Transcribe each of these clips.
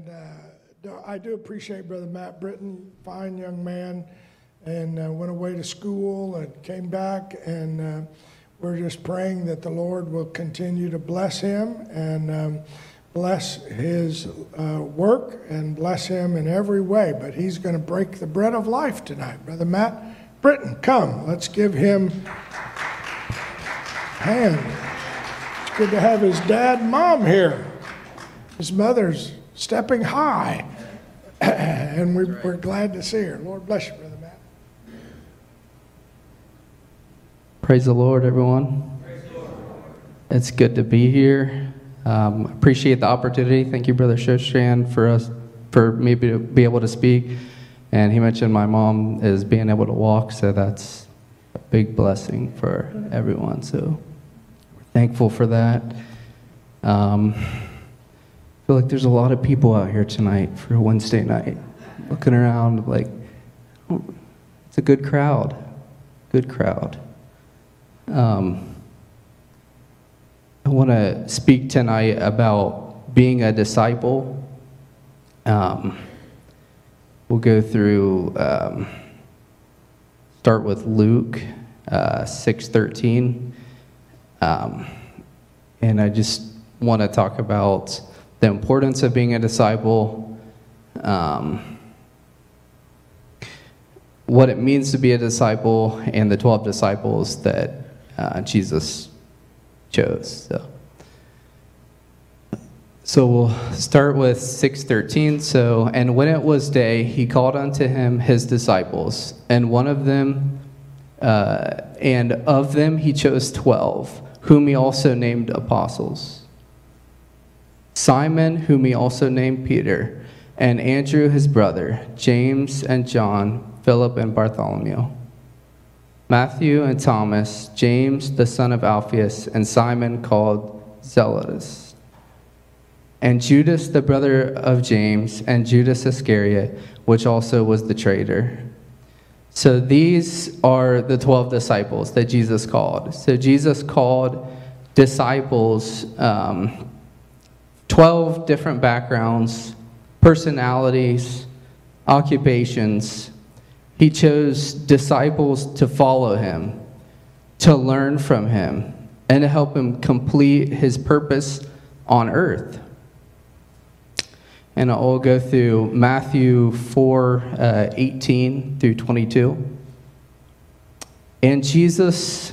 And uh, I do appreciate Brother Matt Britton, fine young man, and uh, went away to school and came back. And uh, we're just praying that the Lord will continue to bless him and um, bless his uh, work and bless him in every way. But he's going to break the bread of life tonight. Brother Matt Britton, come. Let's give him hand. It's good to have his dad mom here. His mother's stepping high, and we, we're glad to see her. Lord bless you, Brother Matt. Praise the Lord, everyone. It's good to be here. Um, appreciate the opportunity. Thank you, Brother Shostrand, for us for me to be able to speak. And he mentioned my mom is being able to walk, so that's a big blessing for everyone. So we're thankful for that. Um, feel like there's a lot of people out here tonight for Wednesday night, looking around like it's a good crowd, good crowd. Um, I want to speak tonight about being a disciple. Um, we'll go through, um, start with Luke uh, 6.13. Um, and I just want to talk about the importance of being a disciple, um, what it means to be a disciple, and the 12 disciples that uh, Jesus chose. So. So we'll start with 613. So, and when it was day, he called unto him his disciples, and one of them, uh, and of them he chose twelve, whom he also named apostles. Simon, whom he also named Peter, and Andrew his brother, James and John, Philip and Bartholomew. Matthew and Thomas, James the son of Alphaeus, and Simon called Zelotes, and Judas the brother of James, and Judas Iscariot, which also was the traitor. So these are the 12 disciples that Jesus called. So Jesus called disciples, um, 12 different backgrounds, personalities, occupations. He chose disciples to follow him, to learn from him, and to help him complete his purpose on earth. And I'll go through Matthew 4 uh, 18 through 22. And Jesus,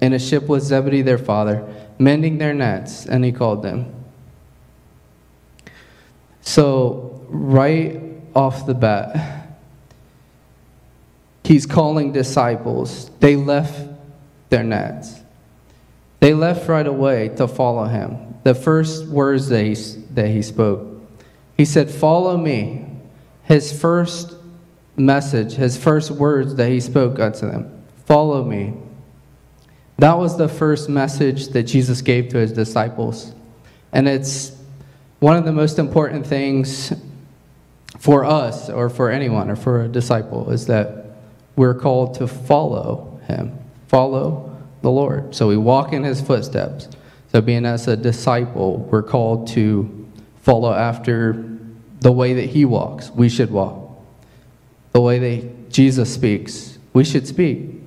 in a ship with Zebedee their father, mending their nets, and he called them. So, right off the bat, he's calling disciples. They left their nets. They left right away to follow him. The first words that he, that he spoke, he said, Follow me. His first message, his first words that he spoke unto them, Follow me. That was the first message that Jesus gave to his disciples. And it's one of the most important things for us or for anyone or for a disciple is that we're called to follow him, follow the Lord. So we walk in his footsteps. So, being as a disciple, we're called to follow after the way that he walks. We should walk. The way that Jesus speaks, we should speak.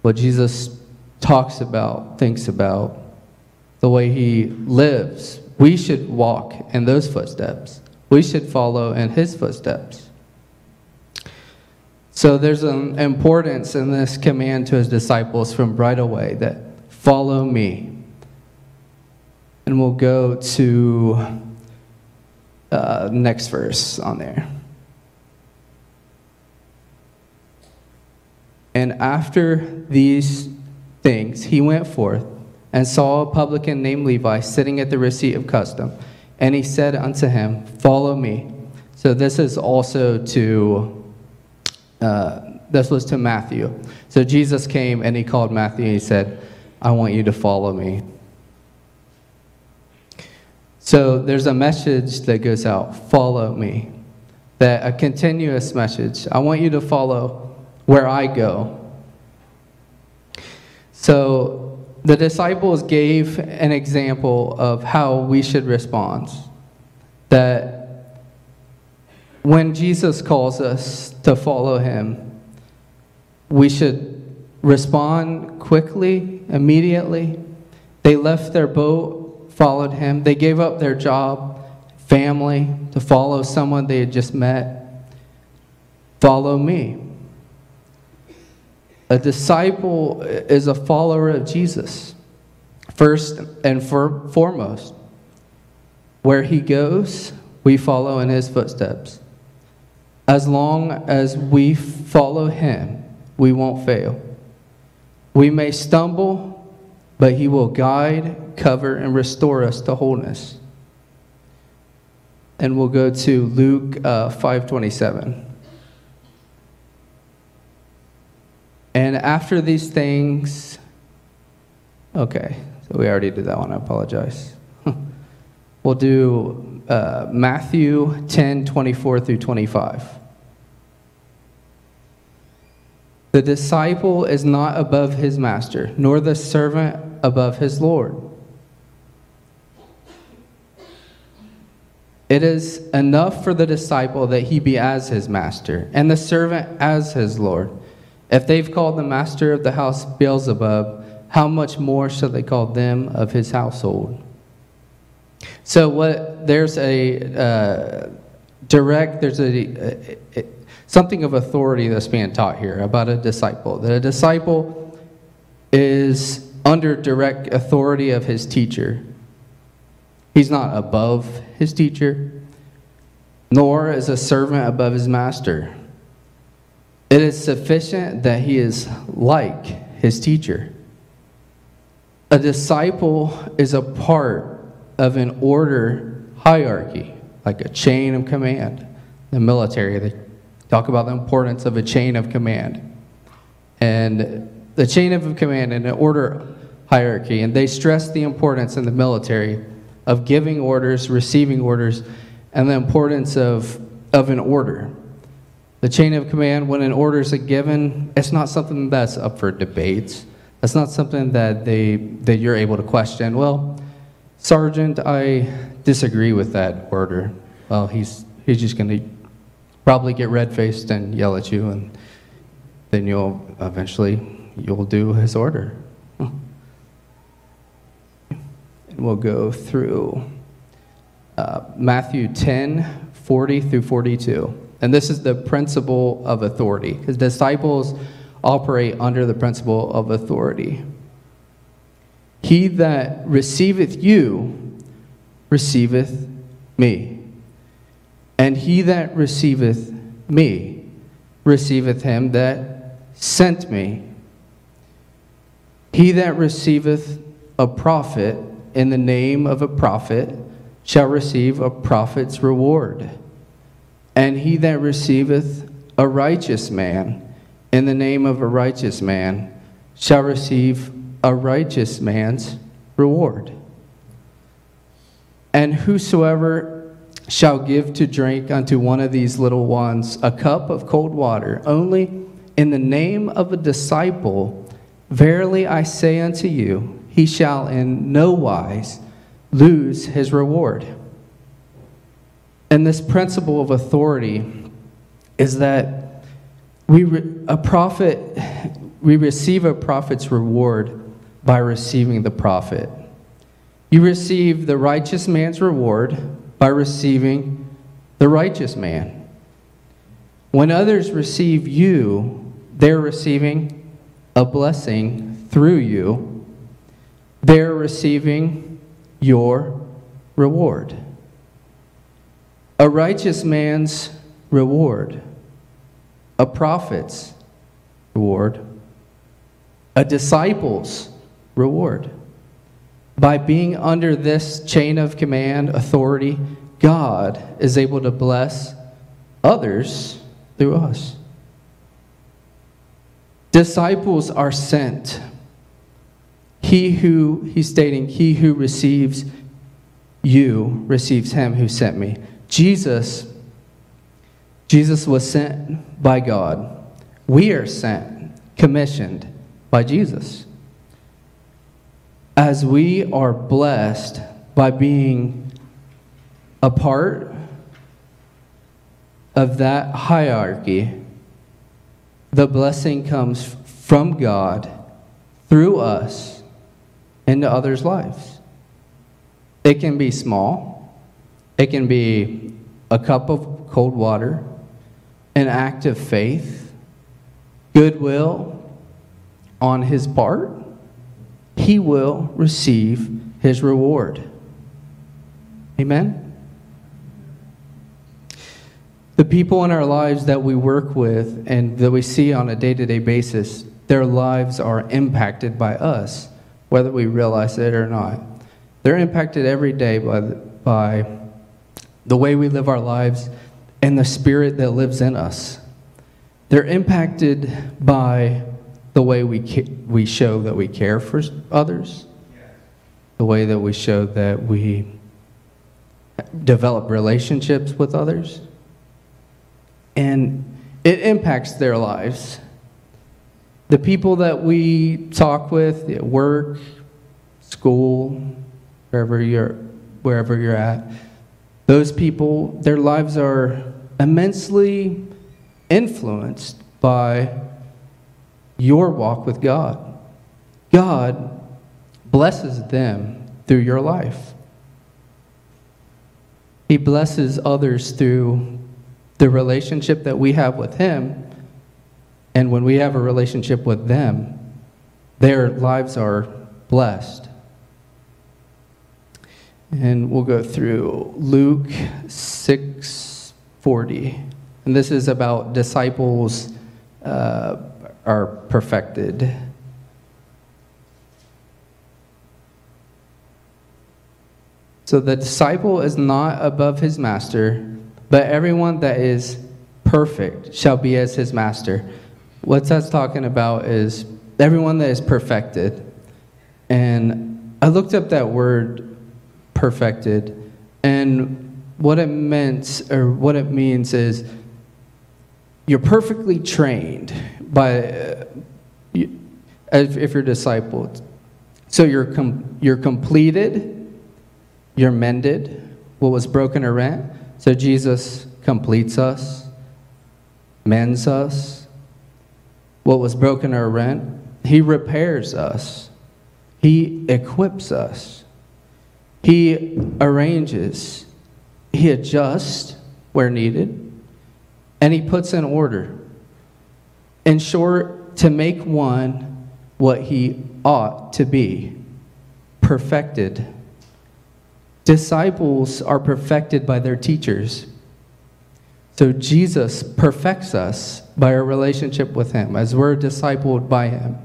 What Jesus talks about, thinks about, the way he lives, we should walk in those footsteps. We should follow in his footsteps. So there's an importance in this command to his disciples from right away that follow me. And we'll go to uh, next verse on there. And after these things, he went forth and saw a publican named Levi sitting at the receipt of custom. And he said unto him, Follow me. So this is also to, uh, this was to Matthew. So Jesus came and he called Matthew and he said, I want you to follow me. So there's a message that goes out follow me. That a continuous message. I want you to follow where I go. So the disciples gave an example of how we should respond. That when Jesus calls us to follow him, we should respond quickly, immediately. They left their boat, followed him. They gave up their job, family, to follow someone they had just met. Follow me. A disciple is a follower of Jesus, first and for, foremost. Where he goes, we follow in his footsteps. As long as we follow him, we won't fail. We may stumble, but he will guide, cover, and restore us to wholeness. And we'll go to Luke uh, 527. And after these things, okay, so we already did that one. I apologize. we'll do uh, Matthew 10 24 through 25. The disciple is not above his master, nor the servant above his Lord. It is enough for the disciple that he be as his master, and the servant as his Lord. If they've called the master of the house Beelzebub, how much more shall they call them of his household? So what there's a uh, direct there's a, a, something of authority that's being taught here about a disciple. That a disciple is under direct authority of his teacher. He's not above his teacher, nor is a servant above his master. It is sufficient that he is like his teacher. A disciple is a part of an order hierarchy, like a chain of command. The military, they talk about the importance of a chain of command. And the chain of command and an order hierarchy, and they stress the importance in the military of giving orders, receiving orders, and the importance of, of an order. The chain of command, when an order is given, it's not something that's up for debates. That's not something that they that you're able to question. Well, Sergeant, I disagree with that order. Well, he's he's just going to probably get red faced and yell at you, and then you'll eventually you'll do his order. And we'll go through uh, Matthew 10, 40 through 42. And this is the principle of authority. His disciples operate under the principle of authority. He that receiveth you receiveth me. And he that receiveth me receiveth him that sent me. He that receiveth a prophet in the name of a prophet shall receive a prophet's reward. And he that receiveth a righteous man in the name of a righteous man shall receive a righteous man's reward. And whosoever shall give to drink unto one of these little ones a cup of cold water, only in the name of a disciple, verily I say unto you, he shall in no wise lose his reward. And this principle of authority is that we re- a prophet we receive a prophet's reward by receiving the prophet. You receive the righteous man's reward by receiving the righteous man. When others receive you, they're receiving a blessing through you. They're receiving your reward a righteous man's reward, a prophet's reward, a disciple's reward. By being under this chain of command, authority, God is able to bless others through us. Disciples are sent. He who, he's stating, he who receives you receives him who sent me. Jesus, Jesus was sent by God. We are sent, commissioned by Jesus. As we are blessed by being a part of that hierarchy, the blessing comes from God through us into others' lives. It can be small, it can be a cup of cold water, an act of faith, goodwill on his part. He will receive his reward. Amen? The people in our lives that we work with and that we see on a day to day basis, their lives are impacted by us, whether we realize it or not. They're impacted every day by by the way we live our lives and the spirit that lives in us. They're impacted by the way we, ca- we show that we care for others, the way that we show that we develop relationships with others and it impacts their lives. The people that we talk with at work, school, wherever you're, wherever you're at, those people, their lives are immensely influenced by your walk with God. God blesses them through your life. He blesses others through the relationship that we have with Him, and when we have a relationship with them, their lives are blessed. And we'll go through Luke 6:40. And this is about disciples uh, are perfected. So the disciple is not above his master but everyone that is perfect shall be as his master. What that's talking about is everyone that is perfected. And I looked up that word perfected, and what it meant or what it means is you're perfectly trained by uh, if, if you're discipled. So you're com- you're completed, you're mended, what was broken or rent, so Jesus completes us, mends us. What was broken or rent, He repairs us. He equips us. He arranges. He adjusts where needed. And He puts in order. In short, to make one what He ought to be perfected Disciples are perfected by their teachers. So Jesus perfects us by our relationship with Him as we're discipled by Him.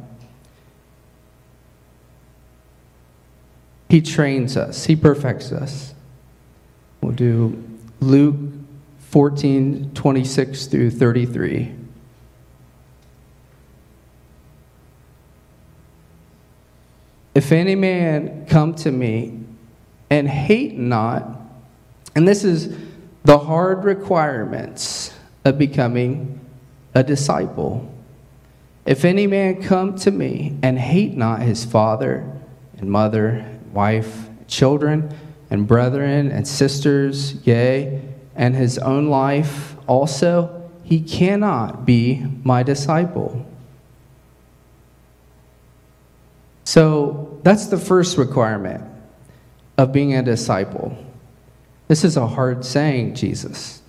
He trains us, He perfects us. We'll do Luke 14 26 through 33. If any man come to me and hate not. And this is the hard requirements of becoming a disciple. If any man come to me and hate not his father and mother, wife, children, and brethren and sisters, yea, and his own life also, he cannot be my disciple. So that's the first requirement of being a disciple. This is a hard saying, Jesus.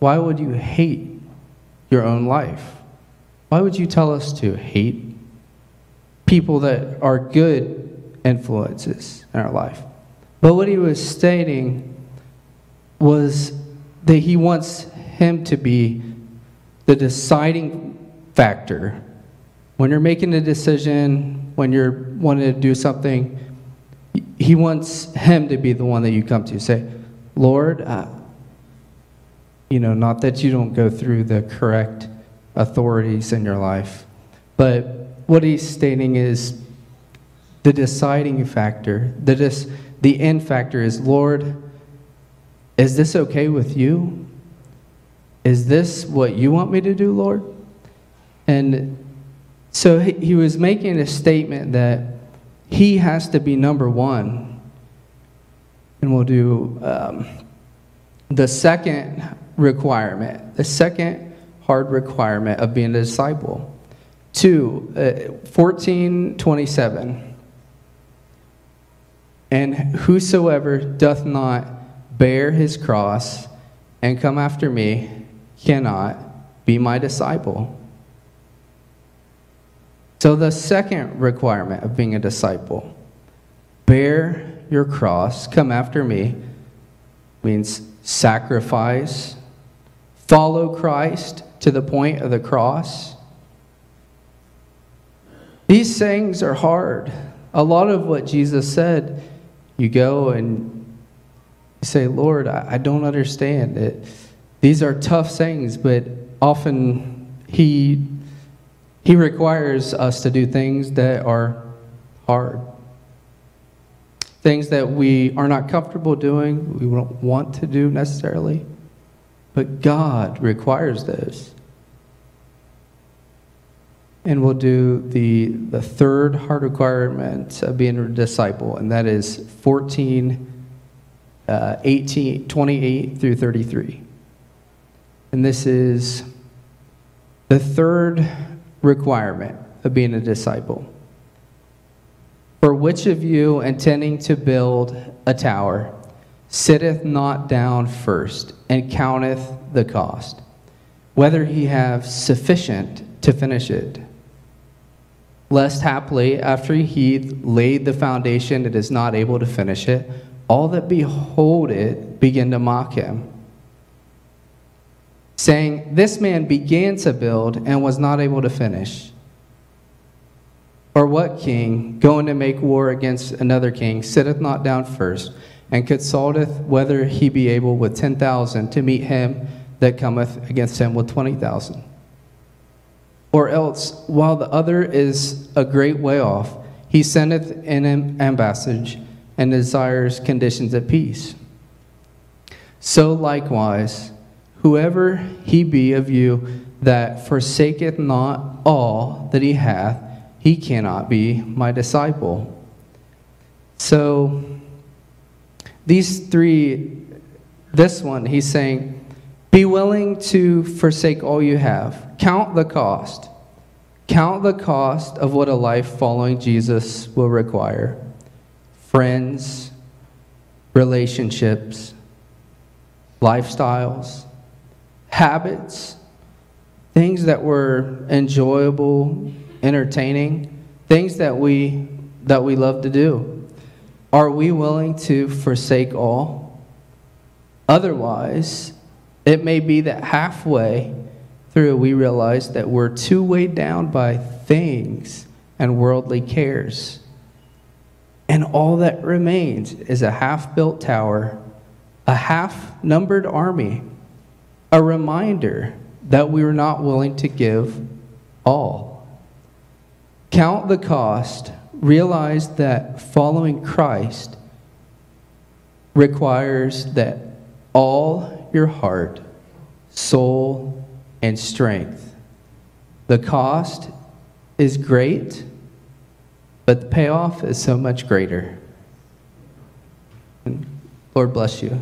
Why would you hate your own life? Why would you tell us to hate people that are good influences in our life? But what he was stating was that he wants him to be the deciding factor. When you're making a decision, when you're wanting to do something, he wants him to be the one that you come to. Say, Lord, uh, You know, not that you don't go through the correct authorities in your life, but what he's stating is the deciding factor, the, dis, the end factor is Lord, is this okay with you? Is this what you want me to do, Lord? And so he, was making a statement that he has to be number one. And we'll do um, the second requirement, the second hard requirement of being a disciple. Two, uh, 1427. And whosoever doth not bear his cross and come after me cannot be my disciple. So, the second requirement of being a disciple bear your cross, come after me, means sacrifice, follow Christ to the point of the cross. These sayings are hard. A lot of what Jesus said, you go and say, Lord, I, don't understand it. These are tough sayings, but often He he requires us to do things that are hard. Things that we are not comfortable doing, we don't want to do necessarily, but God requires those. And we'll do the, the third hard requirement of being a disciple, and that is 14, uh, 18, 28 through 33. And this is the third requirement of being a disciple. For which of you, intending to build a tower, sitteth not down first and counteth the cost, whether he have sufficient to finish it? Lest haply, after he laid the foundation, it is not able to finish it, all that behold it begin to mock him saying, This man began to build and was not able to finish. Or what king, going to make war against another king, sitteth not down first, and consulteth whether he be able with ten thousand to meet him that cometh against him with twenty thousand? Or else, while the other is a great way off, he sendeth an ambassage and desires conditions of peace. So likewise, whoever he be of you that forsaketh not all that he hath, he cannot be my disciple. So, these three, this one, he's saying, be willing to forsake all you have. Count the cost. Count the cost of what a life following Jesus will require friends, relationships, lifestyles, habits, things that were enjoyable, entertaining, things that we that we love to do. Are we willing to forsake all? Otherwise, it may be that halfway through we realize that we're too weighed down by things and worldly cares. And all that remains is a half built tower, a half numbered army a reminder that we are not willing to give all. Count the cost, realize that following Christ requires that all your heart, soul, and strength. The cost is great, but the payoff is so much greater. Lord bless you.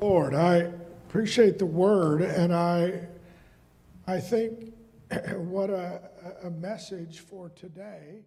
Lord, I appreciate the word, and I, I think what a, a message for today.